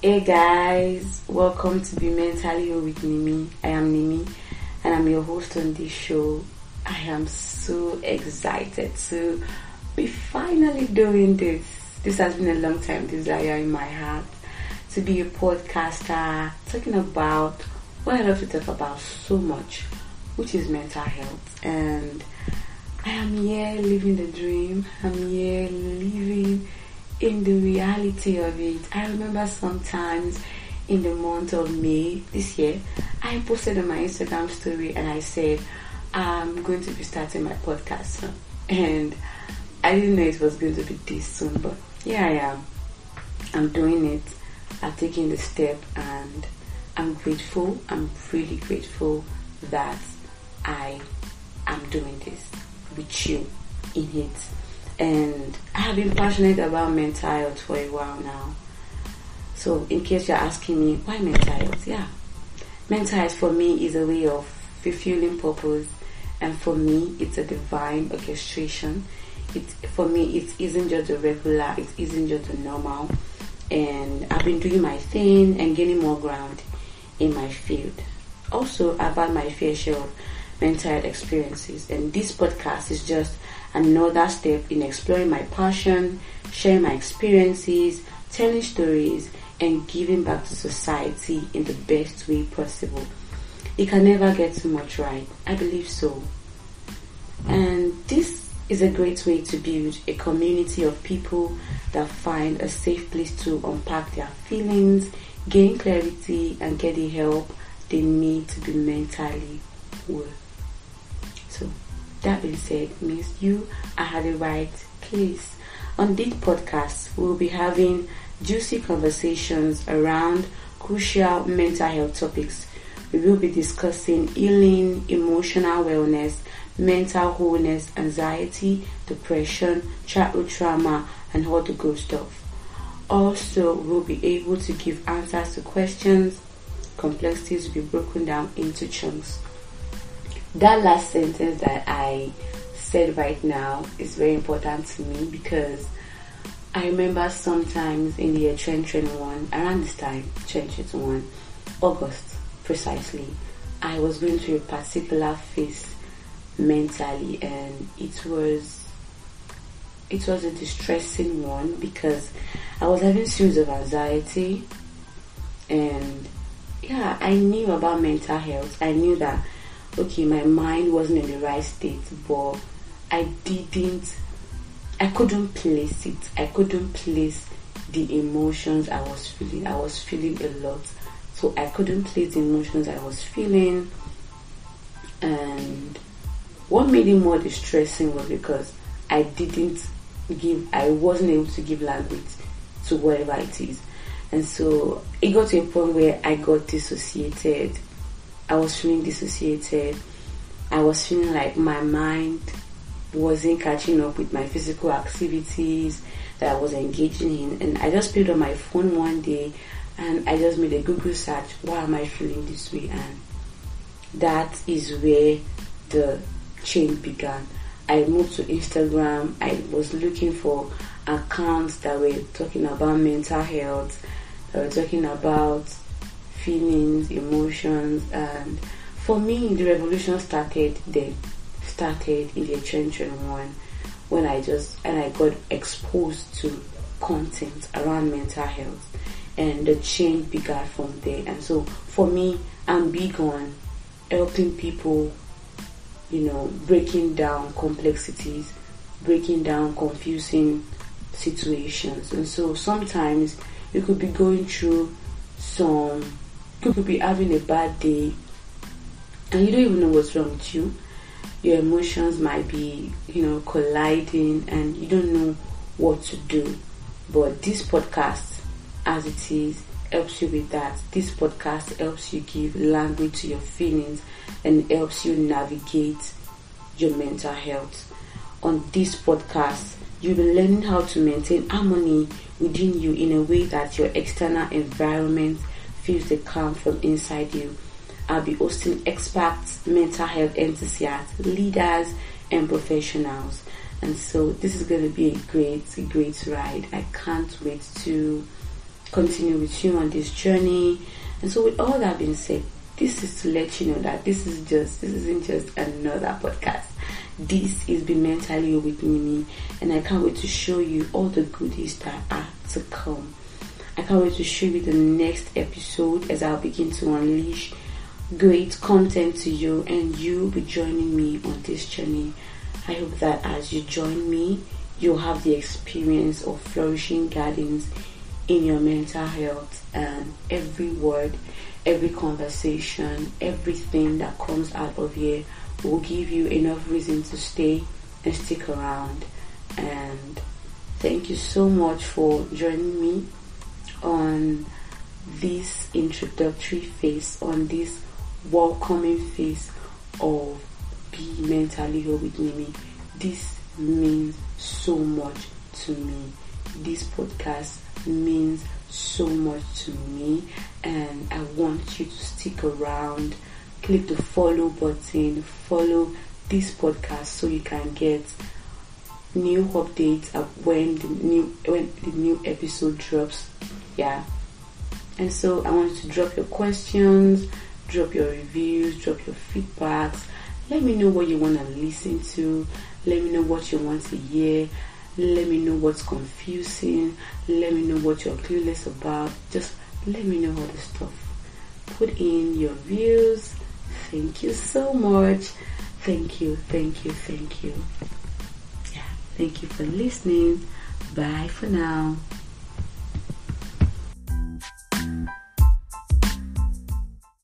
Hey guys, welcome to Be Mentally Ill with Nimi. I am Nimi and I'm your host on this show. I am so excited to be finally doing this. This has been a long time desire in my heart to be a podcaster talking about what I love to talk about so much, which is mental health. And I am here living the dream. I'm here living in the reality of it. I remember sometimes in the month of May this year, I posted on my Instagram story and I said, I'm going to be starting my podcast. And I didn't know it was going to be this soon, but here I am. I'm doing it. I've taken the step and I'm grateful. I'm really grateful that I am doing this with you in it and I have been passionate about mental health for a while now. So, in case you're asking me, why mental health? Yeah, mental health for me is a way of fulfilling purpose, and for me, it's a divine orchestration. It for me, it isn't just a regular, it isn't just a normal, and I've been doing my thing and gaining more ground in my field. Also, I've had my fair share of mental health experiences, and this podcast is just another step in exploring my passion, sharing my experiences, telling stories, and giving back to society in the best way possible. It can never get too much right. I believe so. And this is a great way to build a community of people that find a safe place to unpack their feelings, gain clarity, and get the help they need to be mentally well. So, that being said, means you are at the right place. On this podcast, we'll be having juicy conversations around crucial mental health topics. We will be discussing healing, emotional wellness, mental wholeness, anxiety, depression, childhood trauma, and all the good stuff. Also, we'll be able to give answers to questions. Complexities will be broken down into chunks that last sentence that I said right now is very important to me because I remember sometimes in the year 2021, around this time, 2021, August precisely, I was going through a particular phase mentally and it was it was a distressing one because I was having series of anxiety and yeah, I knew about mental health. I knew that okay, my mind wasn't in the right state, but I didn't, I couldn't place it. I couldn't place the emotions I was feeling. I was feeling a lot. So I couldn't place the emotions I was feeling. And what made it more distressing was because I didn't give, I wasn't able to give language to whatever it is. And so it got to a point where I got dissociated I was feeling dissociated. I was feeling like my mind wasn't catching up with my physical activities that I was engaging in. And I just picked up my phone one day and I just made a Google search, why am I feeling this way? And that is where the change began. I moved to Instagram. I was looking for accounts that were talking about mental health, that were talking about feelings, emotions, and for me, the revolution started then, started in the 2021 when I just and I got exposed to content around mental health, and the change began from there. And so, for me, I'm big on helping people, you know, breaking down complexities, breaking down confusing situations. And so sometimes you could be going through some you could be having a bad day and you don't even know what's wrong with you. Your emotions might be, you know, colliding and you don't know what to do. But this podcast, as it is, helps you with that. This podcast helps you give language to your feelings and helps you navigate your mental health. On this podcast, you'll be learning how to maintain harmony within you in a way that your external environment feels the calm from inside you. I'll be hosting experts, mental health enthusiasts, leaders, and professionals. And so this is going to be a great, great ride. I can't wait to continue with you on this journey. And so, with all that being said, this is to let you know that this is just this isn't just another podcast. This is Be Mentally with me, and I can't wait to show you all the goodies that are to come. I can't wait to show you the next episode as I'll begin to unleash great content to you, and you'll be joining me on this journey. I hope that as you join me, you'll have the experience of flourishing gardens in your mental health and every word, every conversation, everything that comes out of here will give you enough reason to stay and stick around. And thank you so much for joining me on this introductory phase, on this welcoming phase of Be Mentally Whole with Nimi. This means so much to me. This podcast means so much to me and I want you to stick around. Click the follow button, follow this podcast so you can get new updates of when the new when the new episode drops. Yeah. And so I want you to drop your questions, drop your reviews, drop your feedbacks. Let me know what you want to listen to. Let me know what you want to hear. Let me know what's confusing. Let me know what you're clueless about. Just let me know all the stuff. Put in your views. Thank you so much. Thank you, thank you, thank you. Yeah, thank you for listening. Bye for now.